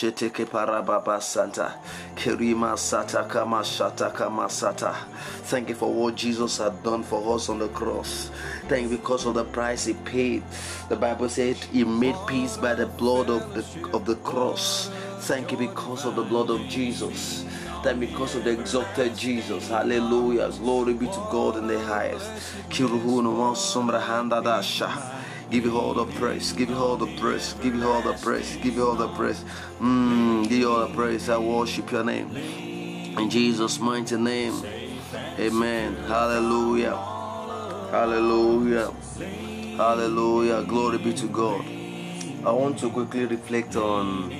Sheteke parababa santa. Kirima sata kama shata kama sata. Thank you for what Jesus had done for us on the cross. Thank you because of the price he paid. The Bible said he made peace by the blood of the of the cross. Thank you because of the blood of Jesus. Thank you because of the exalted Jesus. Hallelujah. Glory be to God in the highest. Give you all the praise. Give you all the praise. Give you all the praise. Give you all the praise. Mm, give you all the praise. I worship your name. In Jesus' mighty name. Amen. Hallelujah. Hallelujah. Hallelujah. Glory be to God. I want to quickly reflect on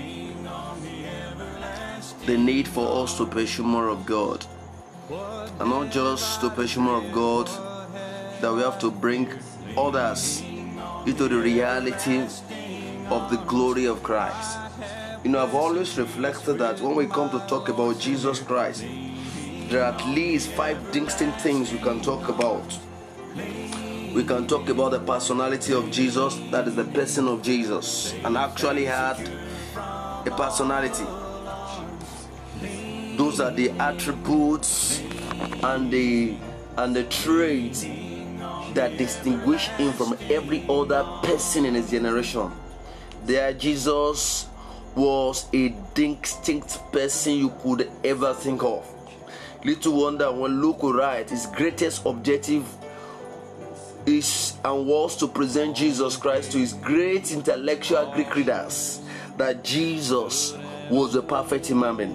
the need for us to pursue more of God. And not just to pursue more of God, that we have to bring others into the reality of the glory of Christ. You know, I've always reflected that when we come to talk about Jesus Christ, there are at least five distinct things we can talk about. We can talk about the personality of Jesus, that is the person of Jesus, and actually had a personality. Those are the attributes and the and the traits that distinguish him from every other person in his generation. There, Jesus was a distinct person you could ever think of. Little wonder when Luke will write, his greatest objective is and was to present Jesus Christ to his great intellectual Greek readers that Jesus was a perfect human.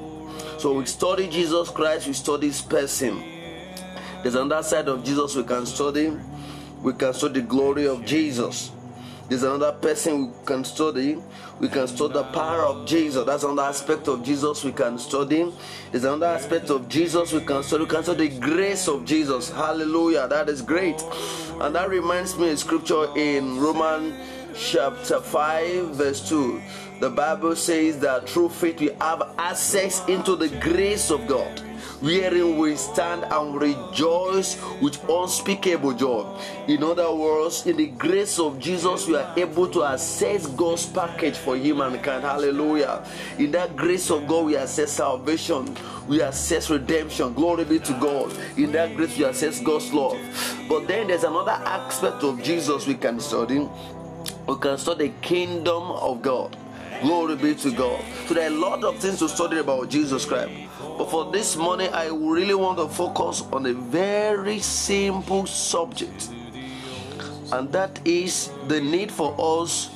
So we study Jesus Christ, we study his person. There's another side of Jesus we can study we can study the glory of Jesus. There's another person we can study. We can study the power of Jesus. That's another aspect of Jesus we can study. There's another aspect of Jesus we can study. We can study the grace of Jesus. Hallelujah. That is great. And that reminds me of scripture in Romans chapter 5, verse 2. The Bible says that through faith we have access into the grace of God wherein we stand and rejoice with unspeakable joy. In other words, in the grace of Jesus, we are able to access God's package for humankind. Hallelujah. In that grace of God, we access salvation, we access redemption. Glory be to God. In that grace, we access God's love. But then there's another aspect of Jesus we can study. We can study the kingdom of God. Glory be to God. So there are a lot of things to study about Jesus Christ. But for this morning, I really want to focus on a very simple subject, and that is the need for us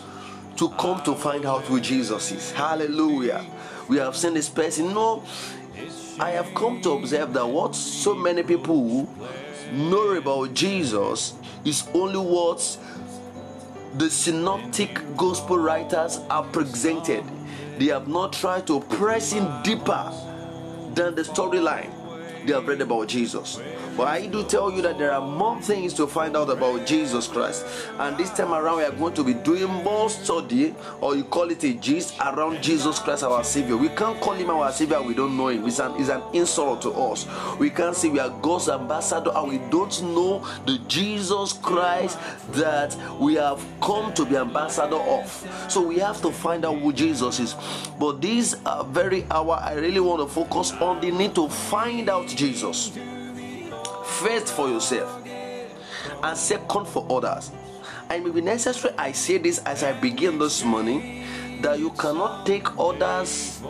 to come to find out who Jesus is. Hallelujah. We have seen this person. No, I have come to observe that what so many people know about Jesus is only what the synoptic gospel writers are presented. They have not tried to press in deeper the storyline they have read about Jesus. But I do tell you that there are more things to find out about Jesus Christ. And this time around, we are going to be doing more study, or you call it a gist, around Jesus Christ, our Savior. We can't call him our Savior, we don't know him. It's an, it's an insult to us. We can't say we are God's ambassador and we don't know the Jesus Christ that we have come to be ambassador of. So we have to find out who Jesus is. But this uh, very hour, I really want to focus on the need to find out Jesus first for yourself and second for others. And it may be necessary I say this as I begin this morning that you cannot take others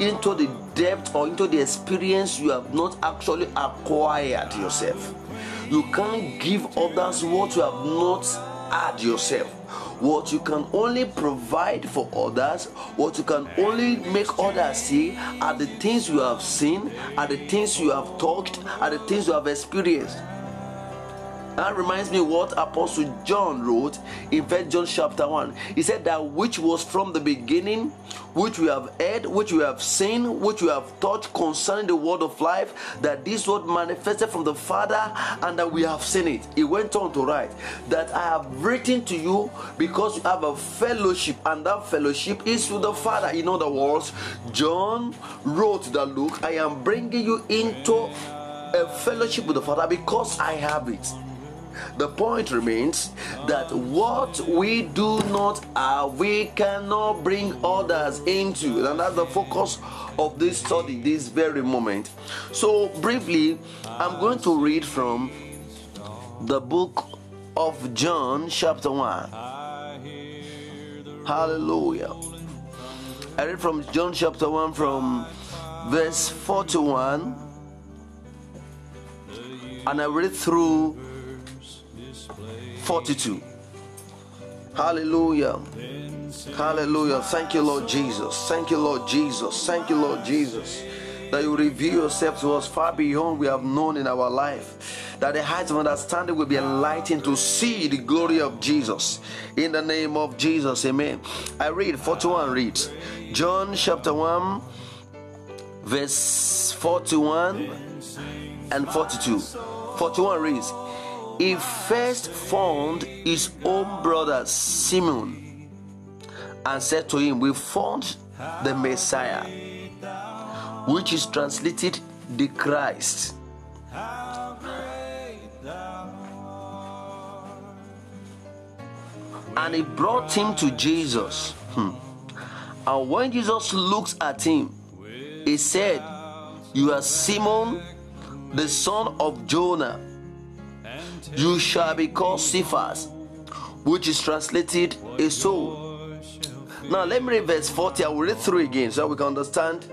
into the depth or into the experience you have not actually acquired yourself. You can't give others what you have not had yourself. What you can only provide for others, what you can only make others see, are the things you have seen, are the things you have talked, are the things you have experienced. That reminds me what Apostle John wrote in First John chapter 1. He said that which was from the beginning, which we have heard, which we have seen, which we have taught concerning the word of life, that this word manifested from the Father and that we have seen it. He went on to write that I have written to you because you have a fellowship, and that fellowship is with the Father. In other words, John wrote that look, I am bringing you into a fellowship with the Father because I have it. The point remains that what we do not have, we cannot bring others into. And that's the focus of this study, this very moment. So, briefly, I'm going to read from the book of John, chapter 1. Hallelujah. I read from John chapter 1 from verse 41 and I read through 42. Hallelujah. Hallelujah. Thank you, Lord Jesus. Thank you, Lord Jesus. Thank you, Lord Jesus. That you reveal yourself to us far beyond we have known in our life. That the heights of understanding will be enlightened to see the glory of Jesus. In the name of Jesus. Amen. I read 41 reads John chapter 1, verse 41 and 42. 41 reads, He first found his own brother Simon and said to him, We found the Messiah, which is translated the Christ. And he brought him to Jesus. Hmm. And when Jesus looked at him, he said, You are Simon, the son of Jonah. You shall be called Cephas, which is translated a soul. Now, let me read verse 40. I will read through again so we can understand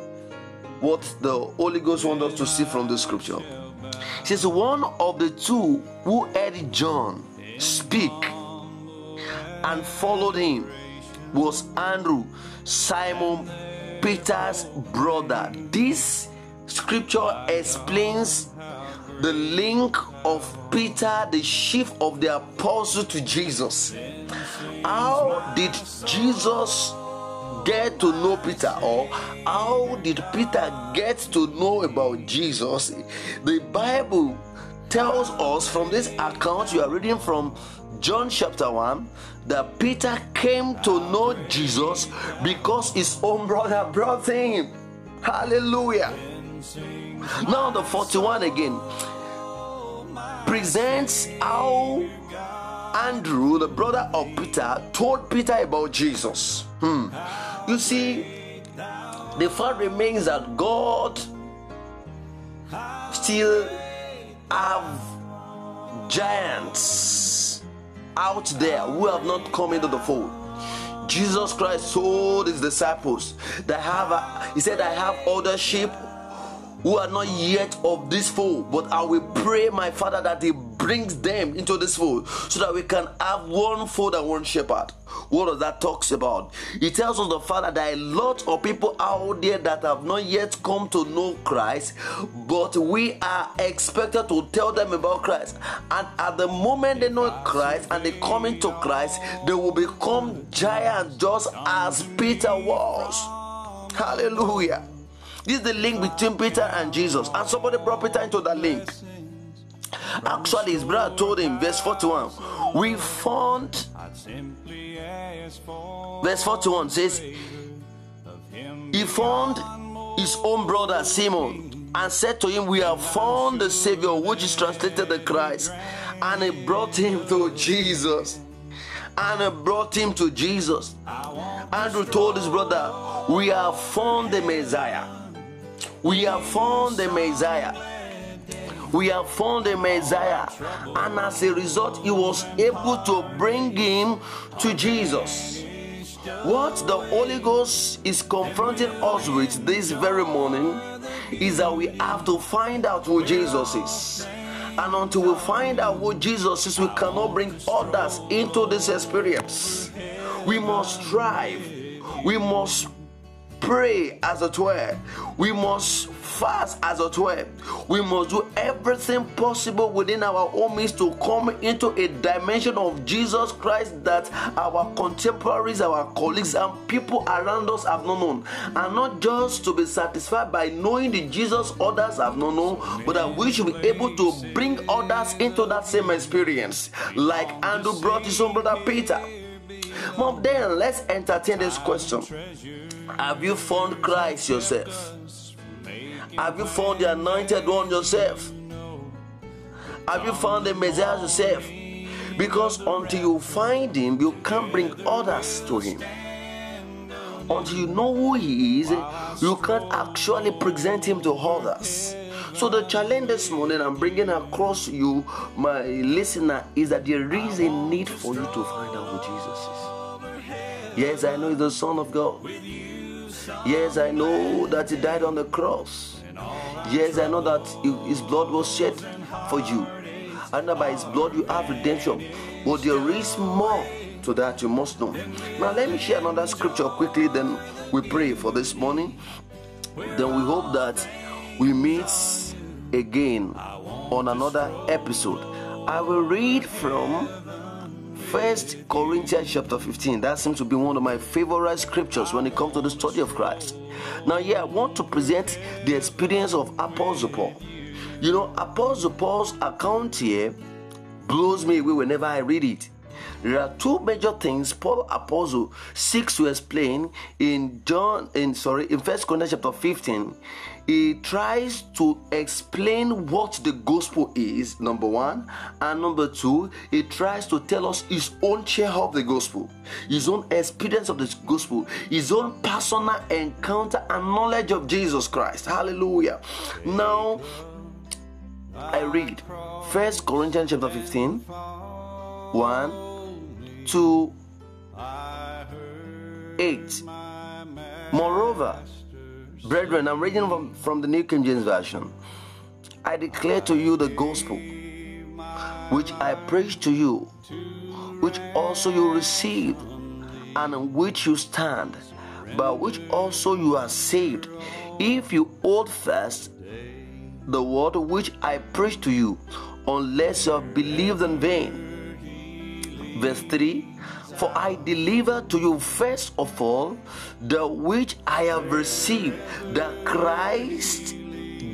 what the Holy Ghost wants us to see from the scripture. It says, One of the two who heard John speak and followed him was Andrew, Simon Peter's brother. This scripture explains the link of Peter, the chief of the apostle, to Jesus. How did Jesus get to know Peter, or how did Peter get to know about Jesus? The Bible tells us from this account you are reading from John chapter 1 that Peter came to know Jesus because his own brother brought him. Hallelujah. Now, the 41 again presents how Andrew, the brother of Peter, told Peter about Jesus. Hmm. You see, the fact remains that God still have giants out there who have not come into the fold. Jesus Christ told his disciples that have a, he said, I have other sheep who are not yet of this fold, but I will pray my Father that He brings them into this fold so that we can have one fold and one shepherd. What does that talks about? It tells us the Father that a lot of people out there that have not yet come to know Christ, but we are expected to tell them about Christ. And at the moment they know Christ and they come into Christ, they will become giants just as Peter was. Hallelujah. This is the link between Peter and Jesus. And somebody brought Peter into that link. Actually, his brother told him, verse 41, we found, verse 41 says, he found his own brother Simon and said to him, We have found the Savior, which is translated the Christ. And he brought him to Jesus. And he brought him to Jesus. Andrew told his brother, We have found the Messiah we have found the Messiah. We have found the Messiah. And as a result, he was able to bring him to Jesus. What the Holy Ghost is confronting us with this very morning is that we have to find out who Jesus is. And until we find out who Jesus is, we cannot bring others into this experience. We must strive. We must pray as it were. We must fast as it were. We must do everything possible within our own means to come into a dimension of Jesus Christ that our contemporaries, our colleagues, and people around us have not known. And not just to be satisfied by knowing the Jesus others have not known, but that we should be able to bring others into that same experience, like Andrew brought his own brother Peter. Mom, then let's entertain this question. Have you found Christ yourself? Have you found the anointed one yourself? Have you found the Messiah yourself? Because until you find him, you can't bring others to him. Until you know who he is, you can't actually present him to others. So the challenge this morning I'm bringing across you, my listener, is that there is a need for you to find out who Jesus is. Yes, I know he's the Son of God. Yes, I know that he died on the cross. Yes, I know that his blood was shed for you. And by his blood you have redemption. But there is more to that you must know. Now let me share another scripture quickly, then we pray for this morning. Then we hope that we meet again on another episode. I will read from First Corinthians chapter 15. That seems to be one of my favorite scriptures when it comes to the study of Christ. Now, here I want to present the experience of Apostle Paul. You know, Apostle Paul's account here blows me away whenever I read it. There are two major things Paul Apostle seeks to explain in John in sorry in First Corinthians chapter 15. He tries to explain what the gospel is, number one, and number two, he tries to tell us his own share of the gospel, his own experience of the gospel, his own personal encounter and knowledge of Jesus Christ. Hallelujah. Now I read First Corinthians chapter 15, 1 to 8. Moreover, brethren, I'm reading from, from the New King James Version. I declare to you the gospel which I preach to you, which also you received, and in which you stand, by which also you are saved, if you hold fast the word which I preach to you, unless you have believed in vain. Verse 3 For I deliver to you first of all the which I have received, that Christ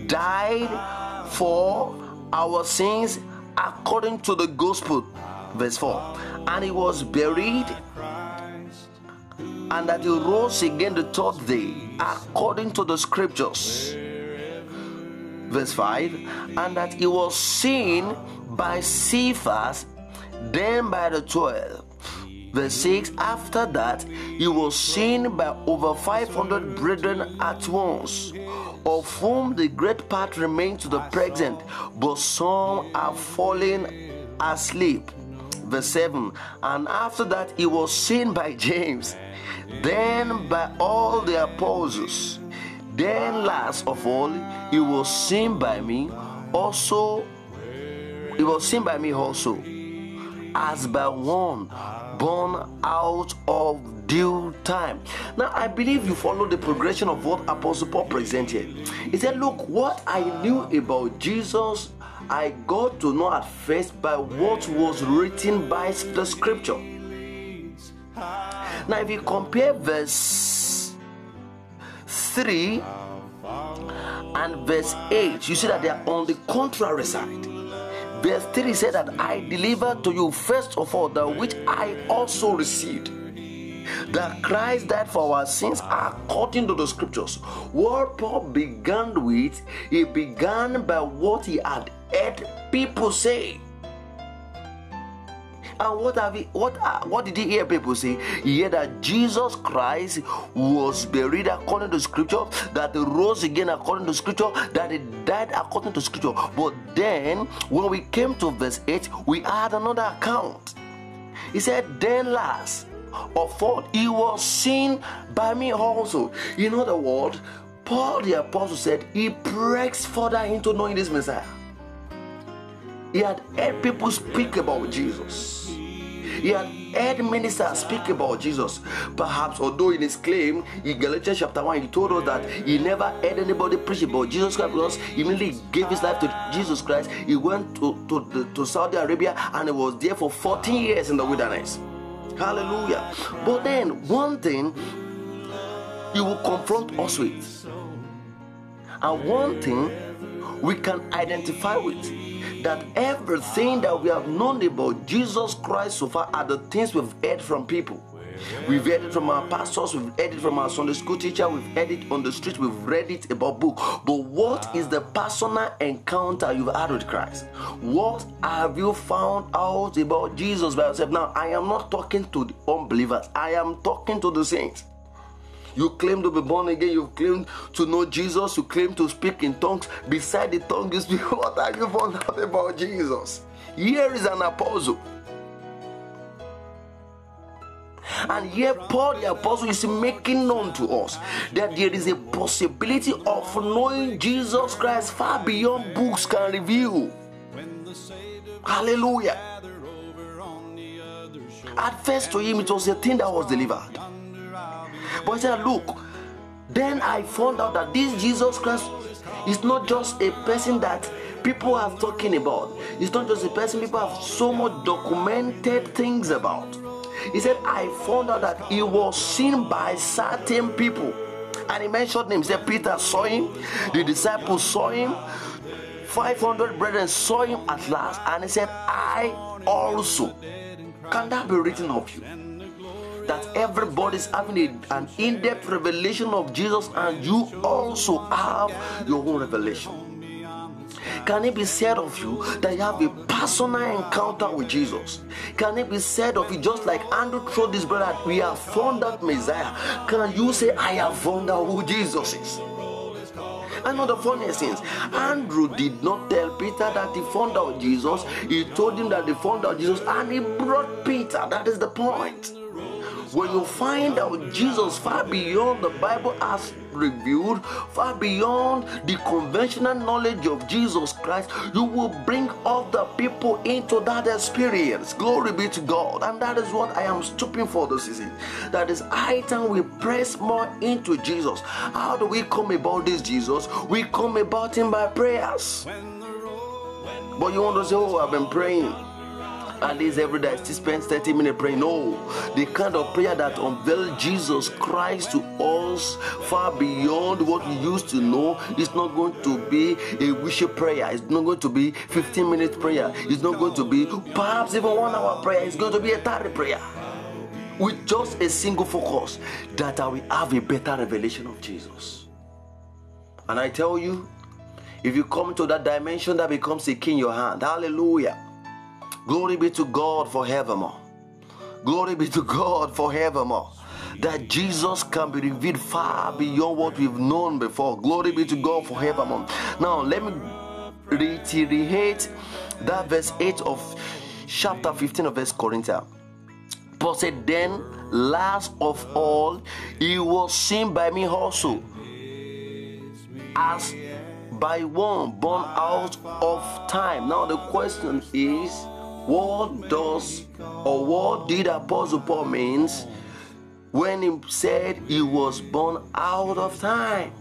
died for our sins according to the gospel. Verse 4 And he was buried, and that he rose again the third day according to the scriptures. Verse 5 And that he was seen by Cephas then by the twelve. Verse 6 After that, he was seen by over 500 brethren at once, of whom the great part remain to the present, but some are fallen asleep. Verse 7 And after that, he was seen by James, then by all the apostles. Then, last of all, he was seen by me also. He was seen by me also as by one born out of due time. Now, I believe you follow the progression of what Apostle Paul presented. He said, Look, what I knew about Jesus, I got to know at first by what was written by the scripture. Now, if you compare verse 3 and verse 8, you see that they are on the contrary side. Verse 3 said that I delivered to you first of all that which I also received. That Christ died for our sins according to the scriptures. What Paul began with, he began by what he had heard people say. And what have he, what uh, what did he hear people say? He heard that Jesus Christ was buried according to scripture, that he rose again according to scripture, that he died according to scripture. But then when we came to verse 8, we had another account. He said, Then last of all, he was seen by me also. In other words, Paul the apostle said he breaks further into knowing this Messiah. He had heard people speak about Jesus. He had heard ministers speak about Jesus. Perhaps, although in his claim in Galatians chapter 1, he told us that he never heard anybody preach about Jesus Christ because he immediately gave his life to Jesus Christ. He went to, to, to Saudi Arabia and he was there for 14 years in the wilderness. Hallelujah. But then, one thing he will confront us with, and one thing we can identify with that everything that we have known about Jesus Christ so far are the things we've heard from people. We've heard it from our pastors, we've heard it from our Sunday school teacher, we've heard it on the street, we've read it about book. But what is the personal encounter you've had with Christ? What have you found out about Jesus by yourself? Now, I am not talking to the unbelievers, I am talking to the saints. You claim to be born again, you claim to know Jesus, you claim to speak in tongues. Beside the tongue, you speak. What have you found out about Jesus? Here is an apostle And here, Paul the Apostle is making known to us that there is a possibility of knowing Jesus Christ far beyond books can reveal. Hallelujah. At first, to him, it was a thing that was delivered. But he said, Look, then I found out that this Jesus Christ is not just a person that people are talking about, it's not just a person people have so much documented things about. He said, I found out that he was seen by certain people. And he mentioned him. He said, Peter saw him, the disciples saw him, 500 brethren saw him at last. And he said, I also. Can that be written of you? That everybody's having a, an in depth revelation of Jesus, and you also have your own revelation. Can it be said of you that you have a personal encounter with Jesus? Can it be said of you just like Andrew told this brother, we have found that Messiah? Can you say, I have found out who Jesus is? And not the funniest things, Andrew did not tell Peter that he found out Jesus. He told him that he found out Jesus and he brought Peter. That is the point. When you find out Jesus far beyond the Bible has revealed, far beyond the conventional knowledge of Jesus Christ, you will bring other people into that experience. Glory be to God. And that is what I am stooping for this season. That is high time we press more into Jesus. How do we come about this Jesus? We come about him by prayers. But you want to say, Oh, I've been praying at least every day, still spend 30 minutes praying. No, the kind of prayer that unveils Jesus Christ to us far beyond what we used to know is not going to be a wishy prayer. It's not going to be 15 minute prayer. It's not going to be perhaps even one hour prayer. It's going to be a 30 prayer with just a single focus that I will have a better revelation of Jesus. And I tell you, if you come to that dimension, that becomes a key in your hand. Hallelujah. Glory be to God forevermore. Glory be to God forevermore. That Jesus can be revealed far beyond what we've known before. Glory be to God forevermore. Now, let me reiterate that verse 8 of chapter 15 of First Corinthians. Paul said, Then, last of all, he was seen by me also, as by one born out of time. Now, the question is, what does or what did Apostle Paul means when he said he was born out of time?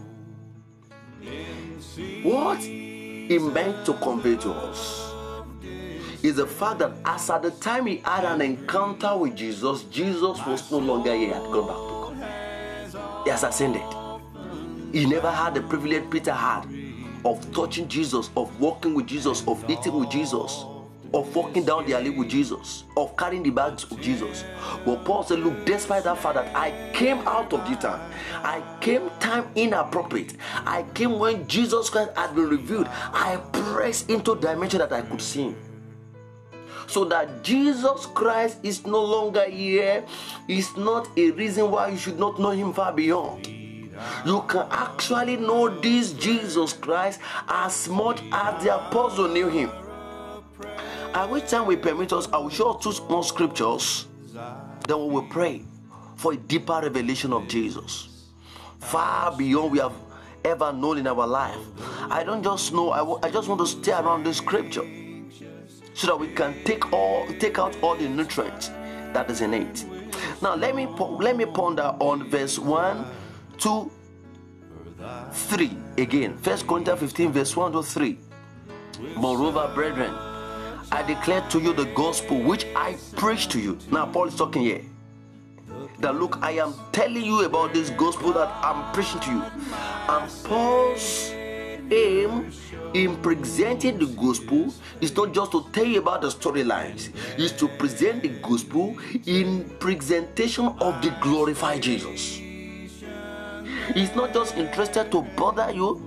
What he meant to convey to us is the fact that as at the time he had an encounter with Jesus, Jesus was no longer here, had gone back to God. He has ascended. He never had the privilege Peter had of touching Jesus, of walking with Jesus, of eating with Jesus of walking down the alley with Jesus, of carrying the bags of Jesus. But Paul said, Look, despite that fact that I came out of the time, I came time inappropriate. I came when Jesus Christ had been revealed. I pressed into dimension that I could see. him. So that Jesus Christ is no longer here is not a reason why you should not know him far beyond. You can actually know this Jesus Christ as much as the apostle knew him. At which time we permit us, I will show two more scriptures. Then we will pray for a deeper revelation of Jesus, far beyond we have ever known in our life. I don't just know. I, w- I just want to stay around the scripture so that we can take all take out all the nutrients that is in it. Now let me let me ponder on verse one, two, three again. First Corinthians 15, verse 1 to 3. Moreover, brethren I declare to you the gospel which I preach to you. Now, Paul is talking here. That look, I am telling you about this gospel that I'm preaching to you. And Paul's aim in presenting the gospel is not just to tell you about the storylines, it's to present the gospel in presentation of the glorified Jesus. He's not just interested to bother you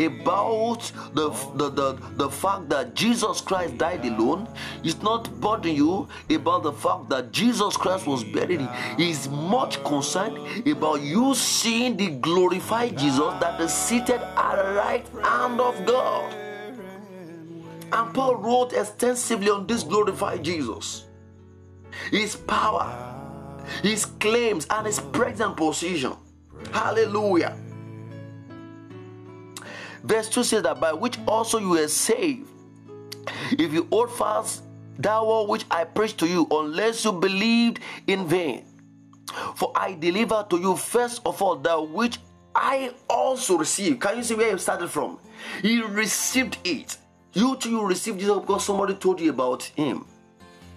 about the, the, the, the fact that Jesus Christ died alone. He's not bothering you about the fact that Jesus Christ was buried. He's much concerned about you seeing the glorified Jesus that is seated at the right hand of God. And Paul wrote extensively on this glorified Jesus. His power, his claims, and his present position. Hallelujah. Verse 2 says that by which also you were saved, if you hold fast that word which I preached to you, unless you believed in vain. For I delivered to you first of all that which I also received. Can you see where he started from? He received it. You too, you received Jesus because somebody told you about him.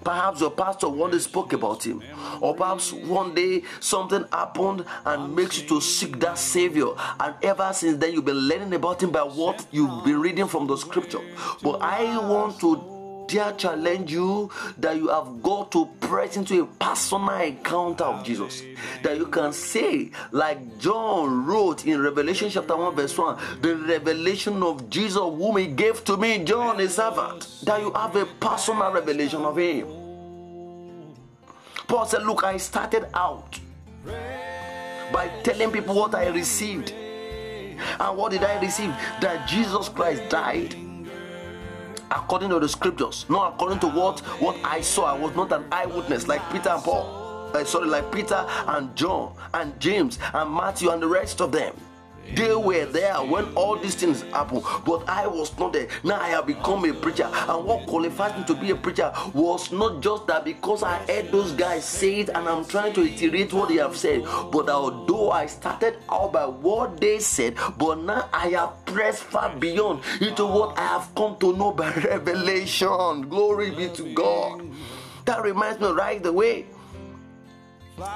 Perhaps your pastor one day spoke about him, or perhaps one day something happened and makes you to seek that Savior. And ever since then, you've been learning about him by what you've been reading from the scripture. But I want to dare challenge you that you have got to press into a personal encounter of Jesus. That you can say, like John wrote in Revelation chapter 1, verse 1, the revelation of Jesus, whom he gave to me, John, a servant. That you have a personal revelation of him. Paul said, Look, I started out by telling people what I received. And what did I receive? That Jesus Christ died according to the scriptures, not according to what what I saw. I was not an eyewitness like Peter and Paul. Uh, sorry, like Peter and John and James and Matthew and the rest of them. They were there when all these things happened, but I was not there. Now I have become a preacher, and what qualified me to be a preacher was not just that because I heard those guys say it and I'm trying to iterate what they have said, but although I started out by what they said, but now I have pressed far beyond into what I have come to know by revelation. Glory be to God. That reminds me right away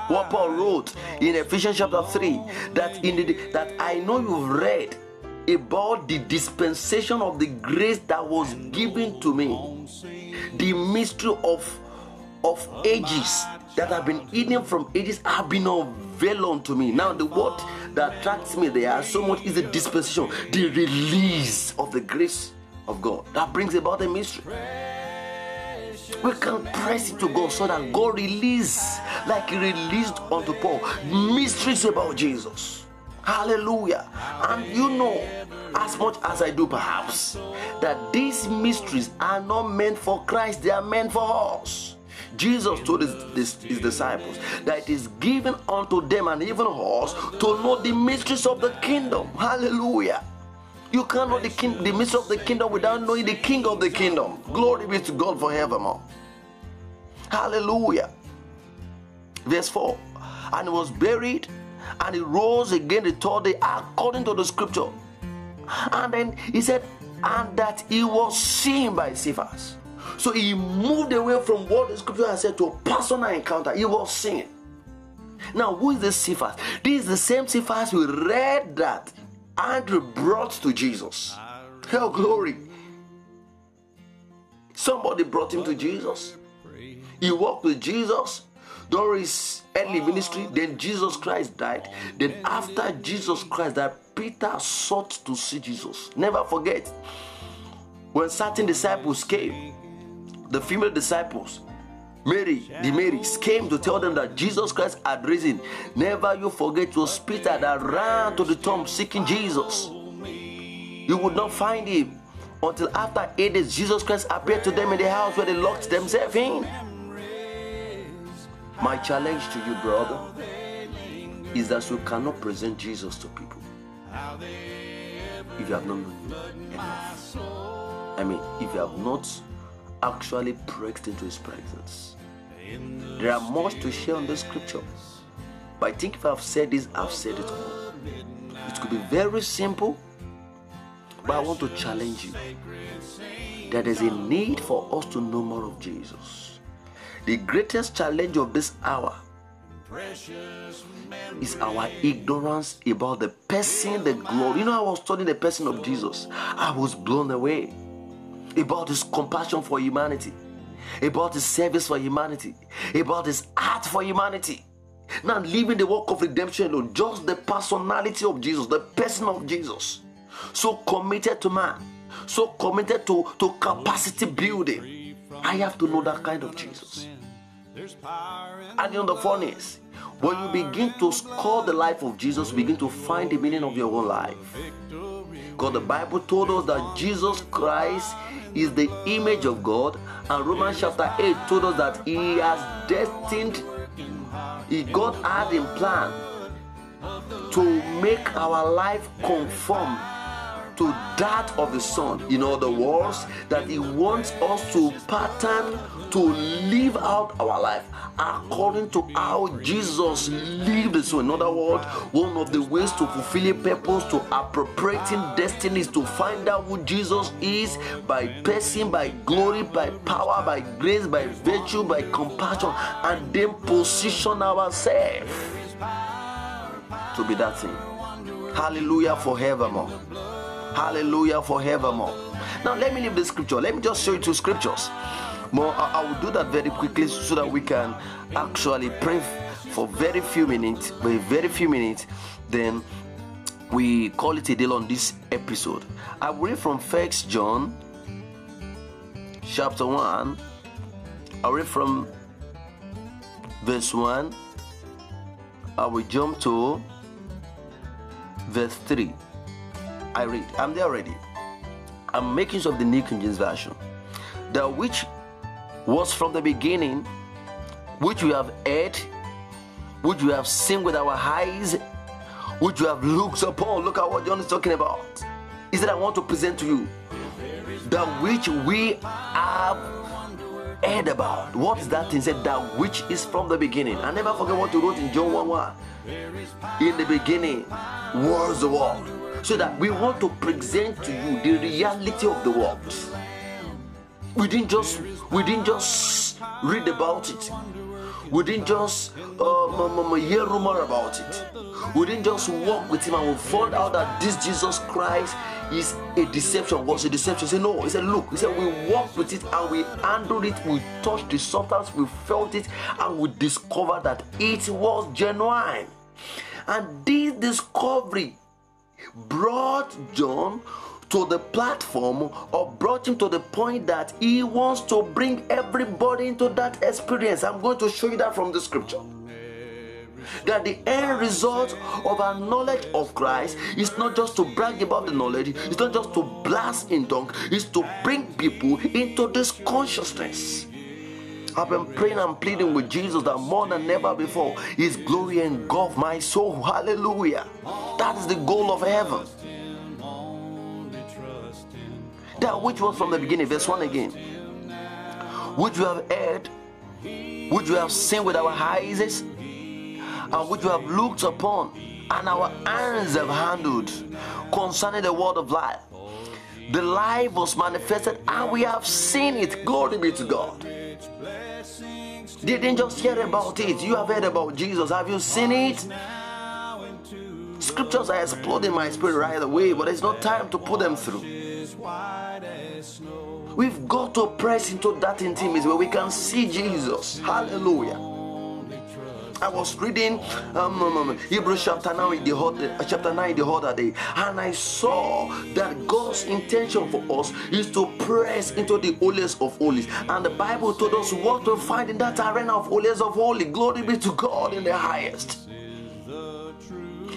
what Paul wrote in Ephesians chapter 3 that in the, that I know you've read about the dispensation of the grace that was given to me the mystery of of ages that have been hidden from ages have been unveiled unto me. Now the word that attracts me there so much is the dispensation the release of the grace of god. That brings about a mystery we can press it to God so that God release, like He released unto Paul, mysteries about Jesus. Hallelujah. And you know, as much as I do, perhaps, that these mysteries are not meant for Christ, they are meant for us. Jesus told his, his, his, disciples that it is given unto them and even us to know the mysteries of the kingdom. Hallelujah. You can't know the, king, the mystery of the kingdom without knowing the king of the kingdom. Glory be to God forevermore. Hallelujah. Verse 4 And he was buried, and he rose again the third day according to the scripture. And then he said, and that he was seen by Cephas. So he moved away from what the scripture has said to a personal encounter. He was seen. Now, who is this Cephas? This is the same Cephas we read that Andrew brought to Jesus. Hell glory. Somebody brought him to Jesus. He walked with Jesus during his early ministry. Then Jesus Christ died. Then after Jesus Christ died, Peter sought to see Jesus. Never forget when certain disciples came, the female disciples, Mary, the Marys, came to tell them that Jesus Christ had risen. Never you forget was Peter that ran to the tomb seeking Jesus. You would not find him until after eight days. Jesus Christ appeared to them in the house where they locked themselves in. My challenge to you, brother, is that you cannot present Jesus to people if you have not known him enough. I mean, if you have not actually breaks into his presence. There are much to share on this scripture. But I think if I've said this, I've said it all. It could be very simple, but I want to challenge you that there's a need for us to know more of Jesus. The greatest challenge of this hour is our ignorance about the person, the glory. You know, I was studying the person of Jesus. I was blown away about his compassion for humanity, about his service for humanity, about his heart for humanity. Now, leaving the work of redemption alone, just the personality of Jesus, the person of Jesus, so committed to man, so committed to, to capacity building. I have to know that kind of Jesus. And you know the funny is, when you begin to score the life of Jesus, begin to find the meaning of your own life. Because the Bible told us that Jesus Christ is the image of God, and Romans chapter 8 told us that He has destined, He God had in plan to make our life conform to that of the Son. In other words, that He wants us to pattern to live out our life according to how Jesus lived. So, in other words, one of the ways to fulfill a purpose, to appropriating destiny is to find out who Jesus is by person, by glory, by power, by grace, by virtue, by compassion, and then position ourselves to be that thing. Hallelujah forevermore. Hallelujah forevermore. Now, let me leave the scripture. Let me just show you two scriptures. More, I, I will do that very quickly so that we can actually pray for very few minutes, very very few minutes. Then we call it a deal on this episode. I will read from First John, chapter one. I read from verse one. I will jump to verse three. I read. I'm there already. I'm making use of the New King James Version. The which was from the beginning, which we have heard, which we have seen with our eyes, which we have looked upon. Look at what John is talking about. He said, I want to present to you that which we have heard about. What is that thing? Said, that which is from the beginning. I never forget what he wrote in John 1 1. In the beginning was the world so that we want to present to you the reality of the world. We didn't just we didn't just read about it. We didn't just uh, hear rumor about it. We didn't just walk with him and we found out that this Jesus Christ is a deception. Was a deception? He said no. He said look. He said we walked with it and we handled it. We touched the substance. We felt it and we discovered that it was genuine. And this discovery brought John to the platform or brought him to the point that he wants to bring everybody into that experience. I'm going to show you that from the scripture. That the end result of our knowledge of Christ is not just to brag about the knowledge, it's not just to blast in tongue, it's to bring people into this consciousness. I've been praying and pleading with Jesus that more than ever before, His glory engulf my soul. Hallelujah. That is the goal of heaven. That which was from the beginning, verse 1 again. Which you have heard, which you have seen with our eyes, and which you have looked upon, and our hands have handled concerning the word of life. The life was manifested, and we have seen it. Glory be to God. Didn't just hear about it. You have heard about Jesus. Have you seen it? Scriptures are exploding my spirit right away, but it's not time to put them through. We've got to press into that intimacy where we can see Jesus. Hallelujah. I was reading um, um, um Hebrews chapter 9 the other, uh, chapter 9 the other day, and I saw that God's intention for us is to press into the holiest of holies. And the Bible told us what to find in that arena of holiest of holy. Glory be to God in the highest.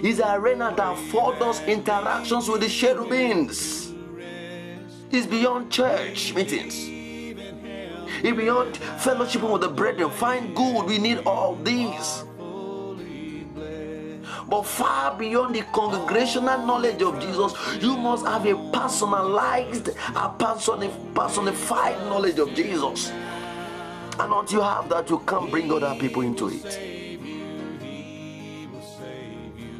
It's an arena that furthers interactions with the cherubims. It's beyond church meetings. If beyond fellowship with the brethren, find good. We need all these. But far beyond the congregational knowledge of Jesus, you must have a personalized, a personified knowledge of Jesus. And until you have that, you can't bring other people into it.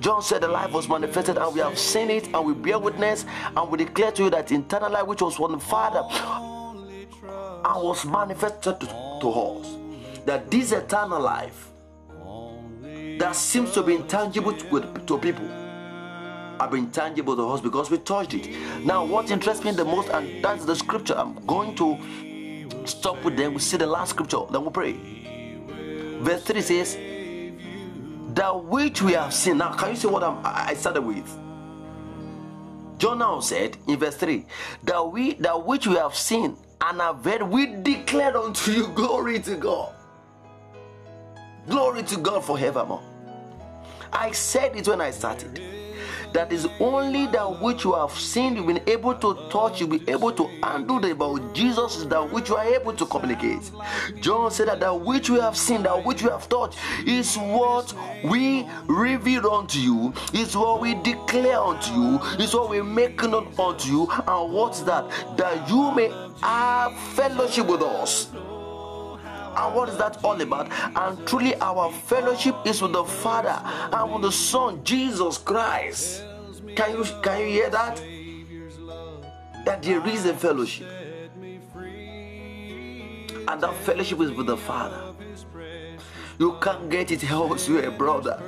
John said the life was manifested and we have seen it and we bear witness and we declare to you that internal life which was from the Father and was manifested to, to us. That this eternal life that seems to be intangible to, to people are been tangible to us because we touched it. Now, what interests me the most, and that's the scripture. I'm going to stop with them. We see the last scripture, then we pray. Verse 3 says, That which we have seen. Now, can you see what I'm, I started with? John now said in verse 3 that we that which we have seen and have heard, we declare unto you glory to God. Glory to God forevermore. I said it when I started that is only that which you have seen, you've been able to touch, you'll be able to handle about Jesus is that which you are able to communicate. John said that that which we have seen, that which we have touched, is what we reveal unto you, is what we declare unto you, is what we make known unto you, and what's that? That you may have fellowship with us. And what is that all about? And truly, our fellowship is with the Father and with the Son, Jesus Christ. Can you can you hear that? That there is a fellowship. And that fellowship is with the Father. You can't get it elsewhere, brother.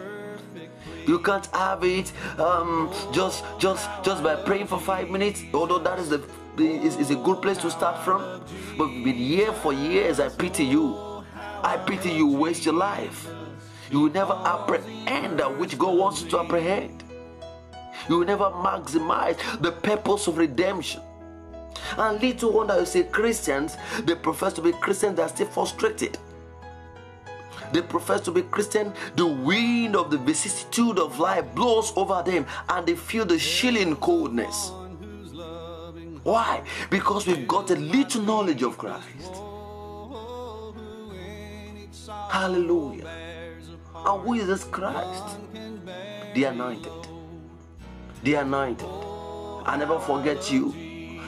You can't have it um, just just just by praying for five minutes. Although that is the is, is a good place to start from. But been here for years. I pity you. I pity you. Waste your life. You will never apprehend that which God wants you to apprehend. You will never maximize the purpose of redemption. And little wonder you see Christians, they profess to be Christians, they are still frustrated. They profess to be Christian, the wind of the vicissitude of life blows over them and they feel the chilling coldness. Why? Because we've got a little knowledge of Christ. Hallelujah. And who is this Christ? The anointed. The anointed. I never forget you.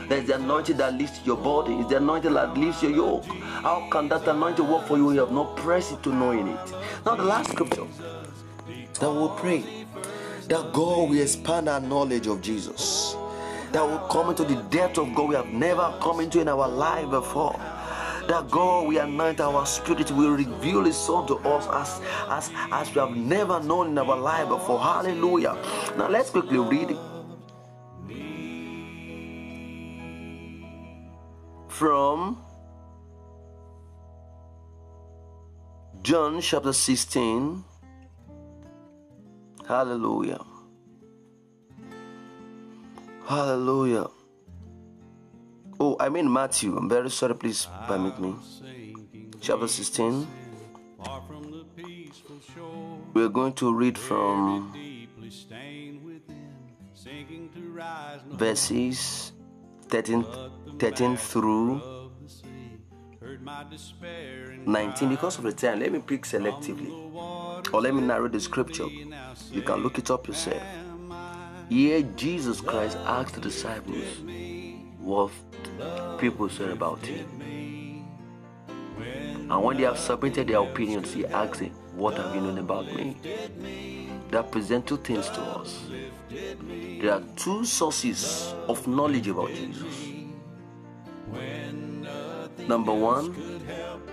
There's the anointing that lifts your body. It's the anointing that lifts your yoke. How can that anointing work for you you have not pressed it to knowing it? Now, the last scripture that we'll pray that God will expand our knowledge of Jesus, that will come into the depth of God we have never come into in our life before that God will anoint our spirit, will reveal His Son to us as, as, as we have never known in our life before. Hallelujah. Now let's quickly read from John chapter 16. Hallelujah. Hallelujah. Oh, I mean Matthew. I'm very sorry. Please permit me. Chapter 16. We're going to read from verses 13, 13 through 19 because of the time let me pick selectively or let me narrate the scripture you can look it up yourself here jesus christ asked the disciples what people said about him. And when they have submitted their opinions, he asked them, What have you known about me? That present two things to us. There are two sources of knowledge about Jesus. Number one,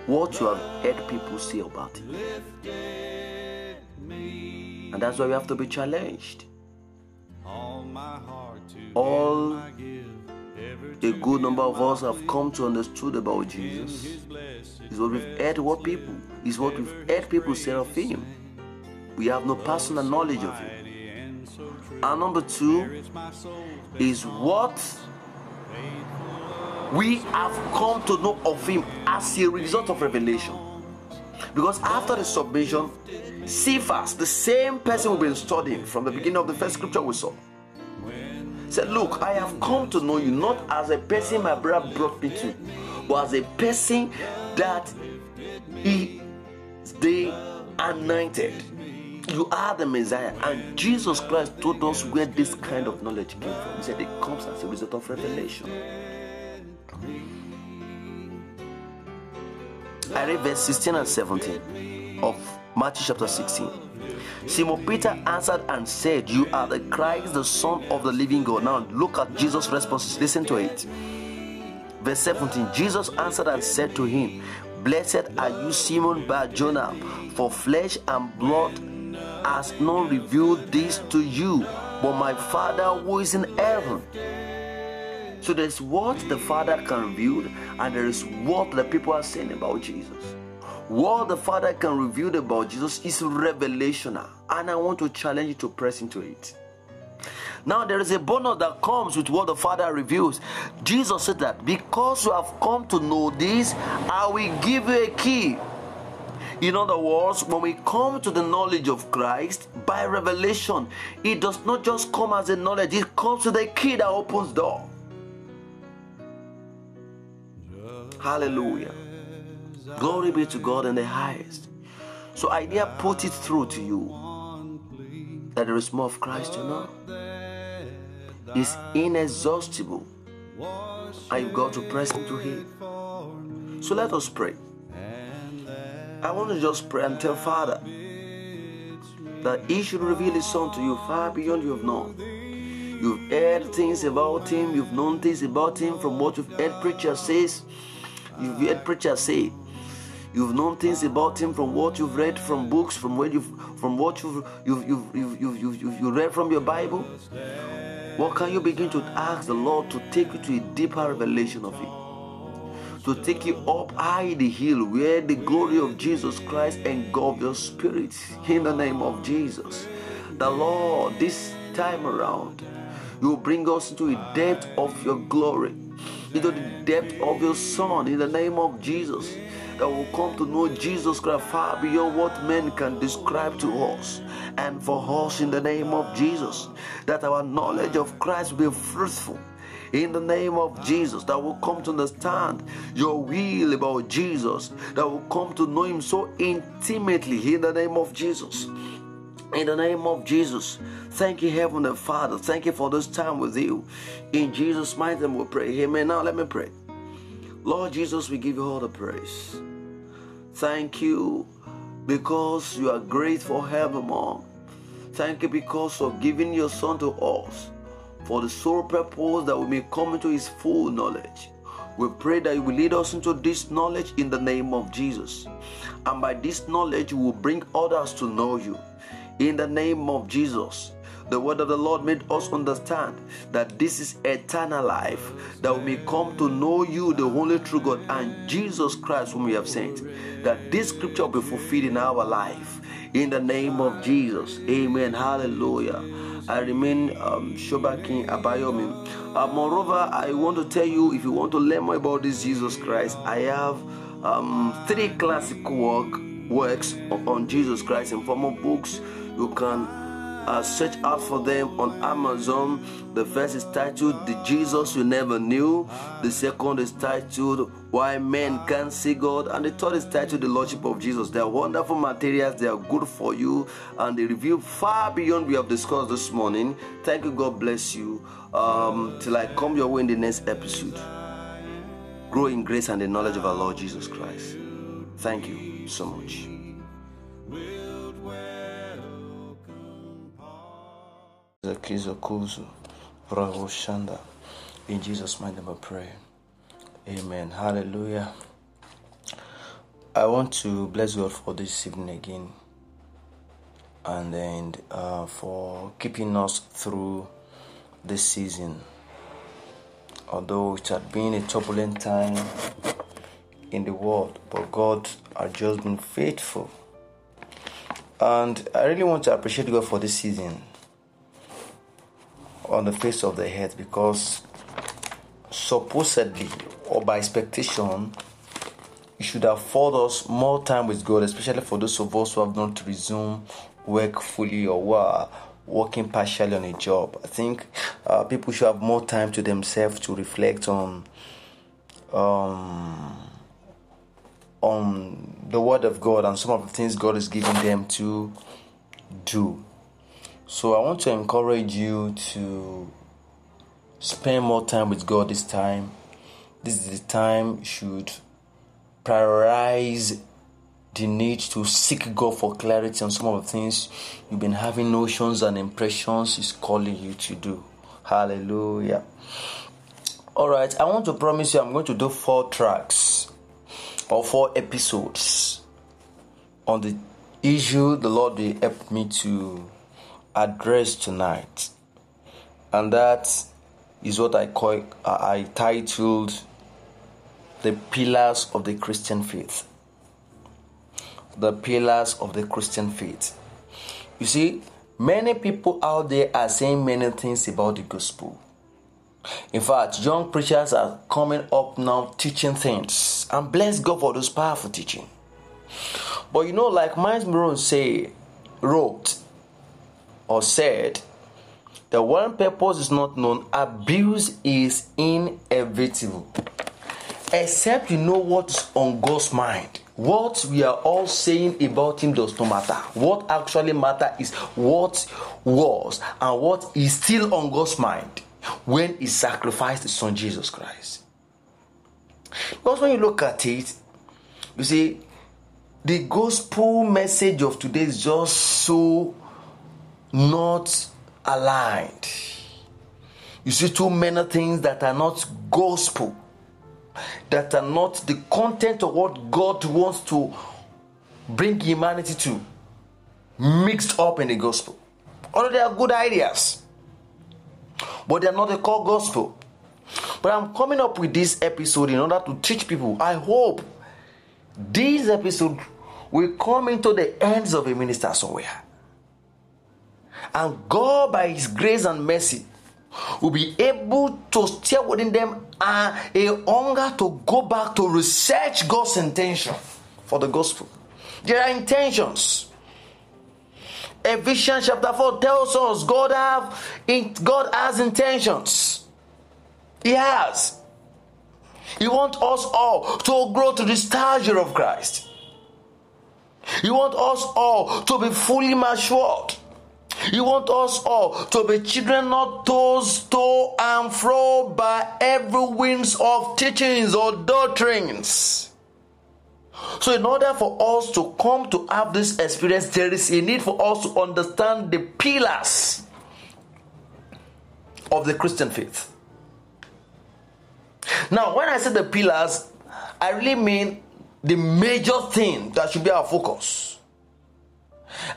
what you have heard people say about him. And that's why we have to be challenged. All a good number of us have come to understood about Jesus. Is what we've heard what people is what we've heard people say of him. We have no personal knowledge of him. And number two is what we have come to know of him as a result of revelation. Because after the submission, Cephas, the same person we've been studying from the beginning of the first scripture we saw, said, Look, I have come to know you not as a person my brother brought me to, but as a person that he they anointed. You are the Messiah. And Jesus Christ told us where this kind of knowledge came from. He said it comes as a result of revelation. I read verse 16 and 17 of Matthew chapter 16. Simon Peter answered and said, You are the Christ, the Son of the living God. Now look at Jesus' responses. Listen to it. Verse 17 Jesus answered and said to him, Blessed are you, Simon Bar Jonah, for flesh and blood has not revealed this to you, but my Father who is in heaven. So there's what the Father can reveal, and there is what the people are saying about Jesus. What the Father can reveal about Jesus is revelational, and I want to challenge you to press into it. Now, there is a bonus that comes with what the Father reveals. Jesus said that because you have come to know this, I will give you a key. In other words, when we come to the knowledge of Christ by revelation, it does not just come as a knowledge, it comes with a key that opens door. Hallelujah. Glory be to God in the highest. So I dare put it through to you that there is more of Christ to know. It's inexhaustible. I've got to press into Him. So let us pray. I want to just pray and tell Father that He should reveal His Son to you far beyond you have known. You've heard things about Him, you've known things about Him from what you've heard preachers says, you've heard preachers say. You've known things about him from what you've read from books, from where you've, from what you've you've you've you've, you've, you've, you've, you've read from your Bible. What can you begin to ask the Lord to take you to a deeper revelation of Him? To take you up high the hill where the glory of Jesus Christ engulfs your spirit in the name of Jesus. The Lord, this time around, you will bring us into the depth of your glory, into the depth of your Son in the name of Jesus that will come to know Jesus Christ far beyond what men can describe to us. And for us, in the name of Jesus, that our knowledge of Christ will be fruitful. In the name of Jesus, that will come to understand your will about Jesus, that will come to know Him so intimately. In the name of Jesus. In the name of Jesus, thank you, Heavenly Father. Thank you for this time with you. In Jesus' mighty name we pray. Amen. Now let me pray. Lord Jesus, we give you all the praise. Thank you because you are great forevermore. Thank you because of giving your Son to us for the sole purpose that we may come into His full knowledge. We pray that you will lead us into this knowledge in the name of Jesus. And by this knowledge, you will bring others to know you. In the name of Jesus, the word of the Lord made us understand that this is eternal life, that we may come to know you, the only true God, and Jesus Christ, whom we have sent. That this scripture will be fulfilled in our life. In the name of Jesus. Amen. Hallelujah. I remain um, Shobakin Abayomi. Uh, moreover, I want to tell you if you want to learn more about this Jesus Christ, I have um, three classical work, works on Jesus Christ in form of books. You can uh, search out for them on Amazon. The first is titled The Jesus You Never Knew. The second is titled Why Men Can't See God. And the third is titled The Lordship of Jesus. They are wonderful materials, they are good for you, and they review far beyond we have discussed this morning. Thank you, God bless you. Um, till I come your way in the next episode. Grow in grace and the knowledge of our Lord Jesus Christ. Thank you so much. In Jesus' mighty name I pray. Amen. Hallelujah. I want to bless God for this evening again and then uh, for keeping us through this season. Although it had been a turbulent time in the world, but God has just been faithful. And I really want to appreciate God for this season on the face of the earth because supposedly or by expectation it should afford us more time with God, especially for those of us who have not resumed work fully or who are working partially on a job. I think uh, people should have more time to themselves to reflect on um, on the Word of God and some of the things God is giving them to do. So I want to encourage you to spend more time with God this time. This is the time you should prioritize the need to seek God for clarity on some of the things you've been having notions and impressions He's calling you to do. Hallelujah. All right, I want to promise you I'm going to do four tracks or four episodes on the issue the Lord will help me to address tonight, and that is what I call I titled the pillars of the Christian faith. The pillars of the Christian faith. You see, many people out there are saying many things about the gospel. In fact, young preachers are coming up now teaching things. And bless God for those powerful teaching. But you know, like Myles Munroe say, wrote or said, that one purpose is not known, abuse is inevitable. Except you know what's on God's mind. What we are all saying about him does not matter. What actually matters is what was and what is still on God's mind when he sacrificed his son Jesus Christ. Because when you look at it, you see, the gospel message of today is just so not aligned. You see, too many things that are not gospel, that are not the content of what God wants to bring humanity to, mixed up in the gospel. Although they are good ideas, but they are not the core gospel. But I'm coming up with this episode in order to teach people. I hope this episode will come into the hands of a minister somewhere. And God, by His grace and mercy, will be able to stir within them a, hunger to go back to research God's intention for the gospel. There are intentions. Ephesians chapter 4 tells us God have God has intentions. He has. He wants us all to grow to the stature of Christ. He wants us all to be fully matured. He wants us all to be children not tossed to and fro by every winds of teachings or doctrines. So, in order for us to come to have this experience, there is a need for us to understand the pillars of the Christian faith. Now, when I say the pillars, I really mean the major thing that should be our focus.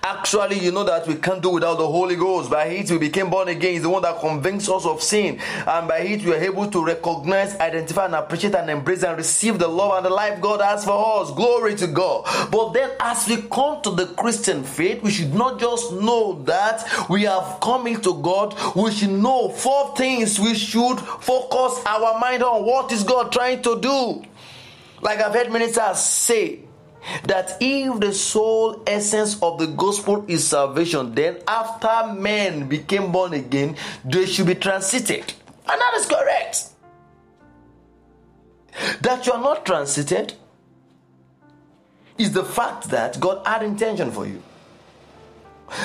Actually, you know that we can't do without the Holy Ghost. By it, we became born again. He's the one that convinces us of sin. And by it, we are able to recognize, identify, and appreciate and embrace and receive the love and the life God has for us. Glory to God. But then, as we come to the Christian faith, we should not just know that we have come into God. We should know four things we should focus our mind on. What is God trying to do? Like I've heard ministers say, that if the sole essence of the gospel is salvation, then after men became born again, they should be transited. And that is correct. That you are not transited is the fact that God had intention for you.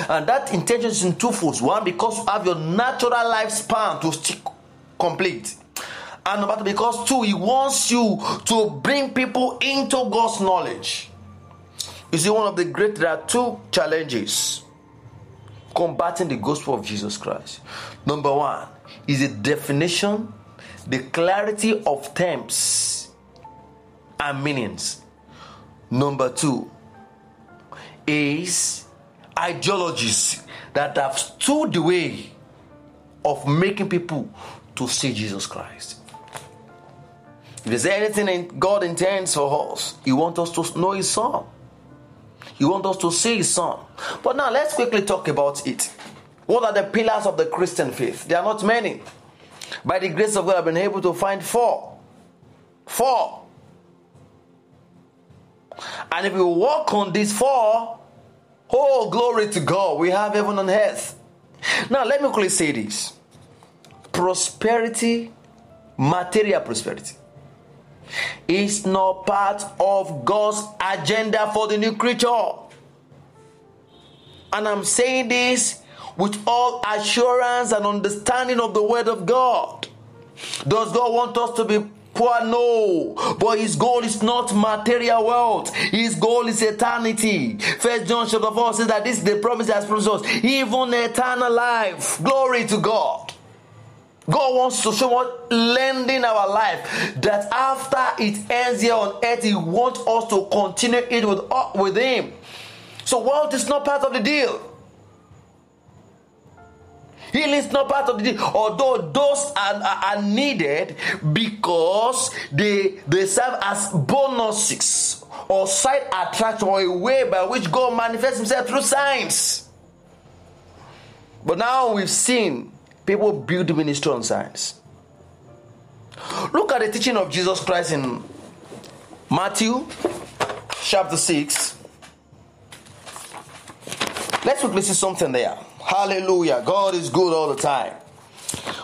And that intention is in two folds. One, because you have your natural lifespan to stick complete. And number because two, He wants you to bring people into God's knowledge. You see, one of the great, there are two challenges combating the gospel of Jesus Christ. Number one is the definition, the clarity of terms and meanings. Number two is ideologies that have stood the way of making people to see Jesus Christ. If there's anything God intends for us, He wants us to know His Son. He wants us to see His Son. But now let's quickly talk about it. What are the pillars of the Christian faith? There are not many. By the grace of God, I've been able to find four. Four. And if we walk on these four, oh, glory to God, we have heaven on earth. Now, let me quickly say this prosperity, material prosperity is not part of God's agenda for the new creature. And I'm saying this with all assurance and understanding of the Word of God. Does God want us to be poor? No. But His goal is not material wealth, His goal is eternity. First John chapter 4 says that this is the promise that promised us, even eternal life. Glory to God. God wants to show us lending our life that after it ends here on earth, He wants us to continue it with, uh, with Him. So wealth is not part of the deal. Healing is not part of the deal, although those are, are, are needed because they they serve as bonuses or side attraction or a way by which God manifests Himself through signs. But now we've seen people build ministry on signs. Look at the teaching of Jesus Christ in Matthew chapter 6. Let's quickly see something there. Hallelujah. God is good all the time.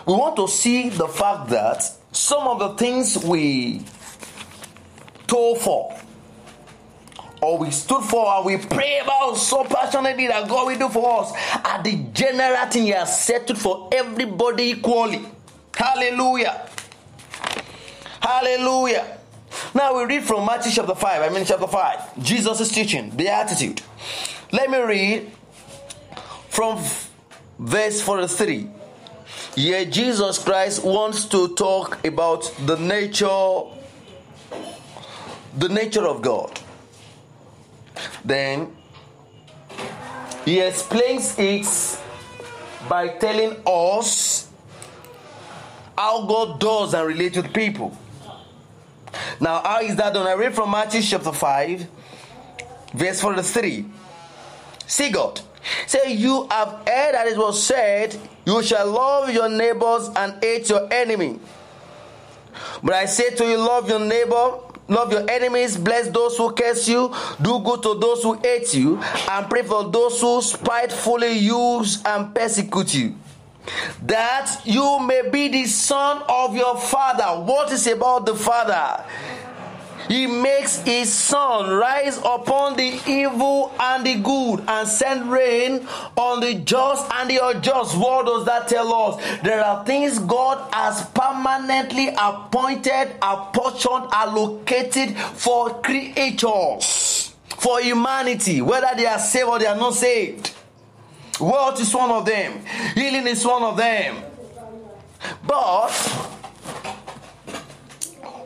We want to see the fact that some of the things we told for or we stood for and we pray about so passionately that God will do for us are the general thing He has settled for everybody equally. Hallelujah. Hallelujah. Now we read from Matthew chapter 5. I mean, chapter 5. Jesus is teaching the attitude. Let me read from verse 43. Here, Jesus Christ wants to talk about the nature, the nature of God. Then he explains it by telling us how God does and relates with people. Now, how is that done? I read from Matthew chapter 5, verse 43. See God. Say, You have heard that it was said, You shall love your neighbors and hate your enemy. But I say to you, love your neighbor, love your enemies, bless those who curse you, do good to those who hate you, and pray for those who spitefully use and persecute you that you may be the son of your father. What is about the father? He makes his sun rise upon the evil and the good and send rain on the just and the unjust. What does that tell us? There are things God has permanently appointed, apportioned, allocated for creatures, for humanity, whether they are saved or they are not saved. Wealth is one of them. Healing is one of them. But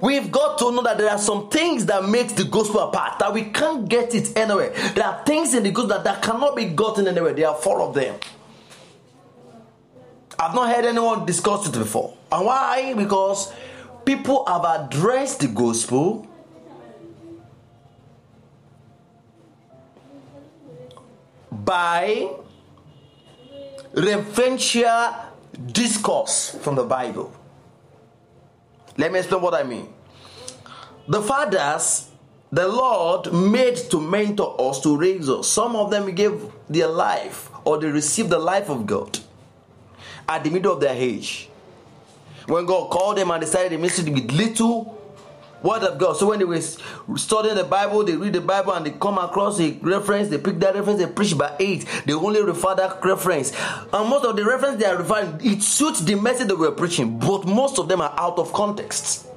we've got to know that there are some things that makes the gospel apart that we can't get it anywhere. There are things in the gospel that, that cannot be gotten anywhere. There are four of them. I've not heard anyone discuss it before. And why? Because people have addressed the gospel by referential discourse from the Bible. Let me explain what I mean. The fathers, the Lord made to mentor us, to raise us. Some of them gave their life or they received the life of God at the middle of their age. When God called them and decided they ministry with little word of God. So when they were studying the Bible, they read the Bible and they come across a reference, they pick that reference, they preach by eight. They only refer that reference. And most of the reference they are referring, it suits the message they were preaching, but most of them are out of context.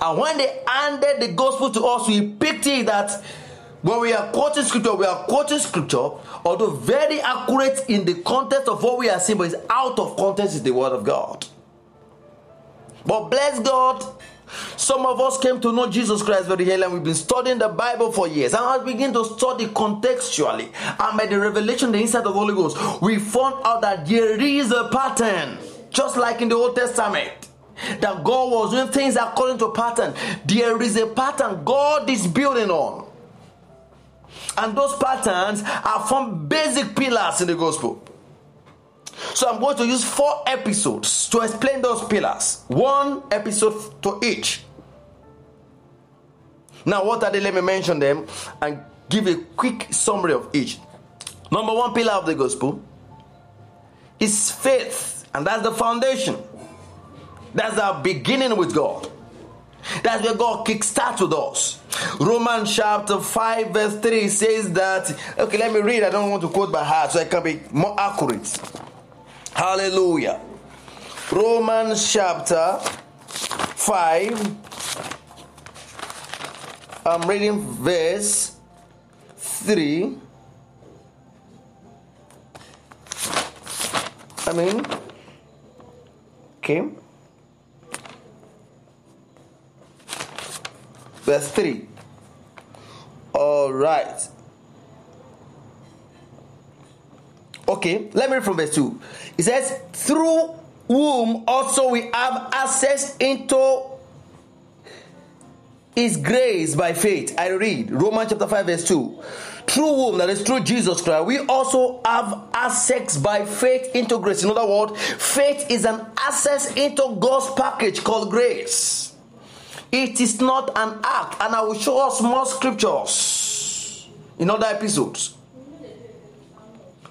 And when they handed the gospel to us, we picked it that when we are quoting scripture, we are quoting scripture, although very accurate in the context of what we are saying, but it's out of context is the word of God. But bless God, some of us came to know Jesus Christ very early and we've been studying the Bible for years. And as we begin to study contextually and by the revelation, the insight of the Holy Ghost, we found out that there is a pattern, just like in the Old Testament. That God was doing things according to pattern. There is a pattern God is building on. And those patterns are from basic pillars in the gospel. So I'm going to use four episodes to explain those pillars. One episode to each. Now, what are they? Let me mention them and give a quick summary of each. Number one pillar of the gospel is faith, and that's the foundation. That's our beginning with God. That's where God kickstarts with us. Romans chapter 5, verse 3 says that. Okay, let me read. I don't want to quote by heart so I can be more accurate. Hallelujah. Romans chapter 5. I'm reading verse 3. I mean, okay. Verse 3. All right. Okay, let me read from verse 2. It says, Through whom also we have access into his grace by faith. I read Romans chapter 5, verse 2. Through whom, that is through Jesus Christ, we also have access by faith into grace. In other words, faith is an access into God's package called grace. It is not an act, and I will show us more scriptures in other episodes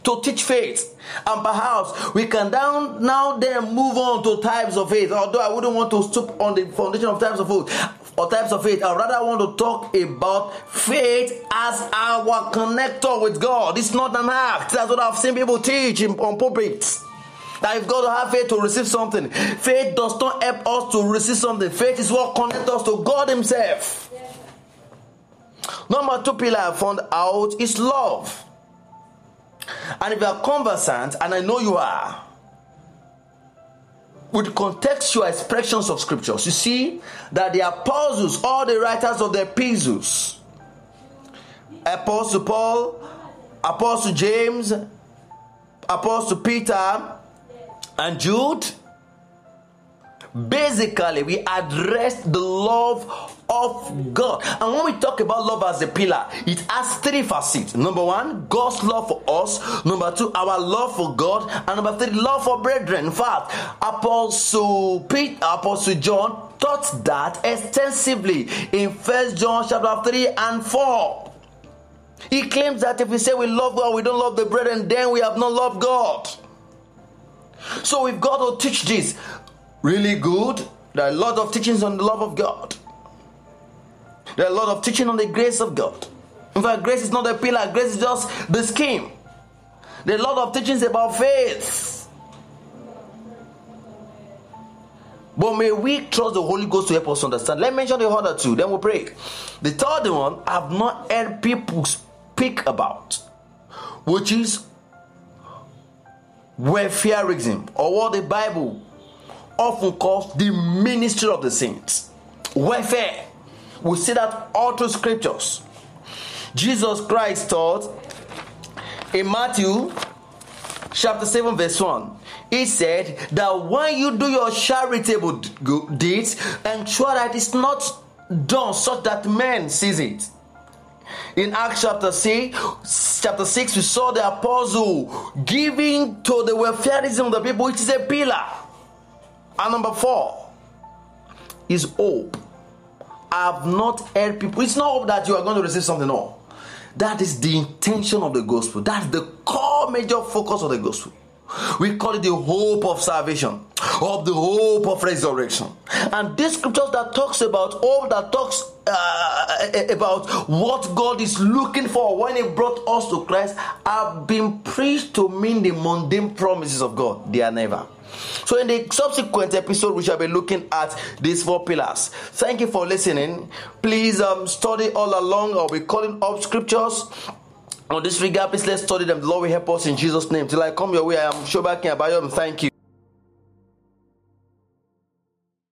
to teach faith. And perhaps we can down now then move on to types of faith. Although I wouldn't want to stoop on the foundation of types of faith or types of faith. I rather want to talk about faith as our connector with God. It's not an act. That's what I've seen people teach in, on pulpits. That you've got to have faith to receive something. Faith does not help us to receive something. Faith is what connects us to God Himself. Number two pillar I found out is love. And if you are conversant, and I know you are, with contextual expressions of scriptures, you see that the apostles, all the writers of the epistles, Apostle Paul, Apostle James, Apostle Peter, and Jude, basically we address the love of God. And when we talk about love as a pillar, it has three facets. Number one, God's love for us. Number two, our love for God. And number three, love for brethren. In fact, Apostle Pete, Apostle John taught that extensively in First John chapter 3 and 4. He claims that if we say we love God, we don't love the brethren, then we have not loved God. So we've got to teach this really good. There are a lot of teachings on the love of God. There are a lot of teaching on the grace of God. In fact, grace is not a pillar, grace is just the scheme. There are a lot of teachings about faith. But may we trust the Holy Ghost to help us understand. Let me mention the other two, then we'll pray. The third one I've not heard people speak about, which is welfareism, or what the Bible often calls the ministry of the saints. Welfare. We see that all through scriptures. Jesus Christ taught in Matthew chapter 7, verse 1. He said that when you do your charitable deeds, ensure that it's not done such that men sees it. In Acts chapter 6, chapter 6, we saw the apostle giving to the welfareism of the people, which is a pillar. And number four is hope. I have not heard people. It's not hope that you are going to receive something. No. That is the intention of the gospel. That's the core major focus of the gospel. We call it the hope of salvation, of the hope of resurrection. And this scripture that talks about hope, that talks uh, about what God is looking for when He brought us to Christ, have been preached to mean the mundane promises of God. They are never. So, in the subsequent episode, we shall be looking at these four pillars. Thank you for listening. Please um, study all along. I'll be calling up scriptures. On this regard, please let's study them. The Lord will help us in Jesus' name. Till I come your way, I am Shobakin Abayom. Thank you.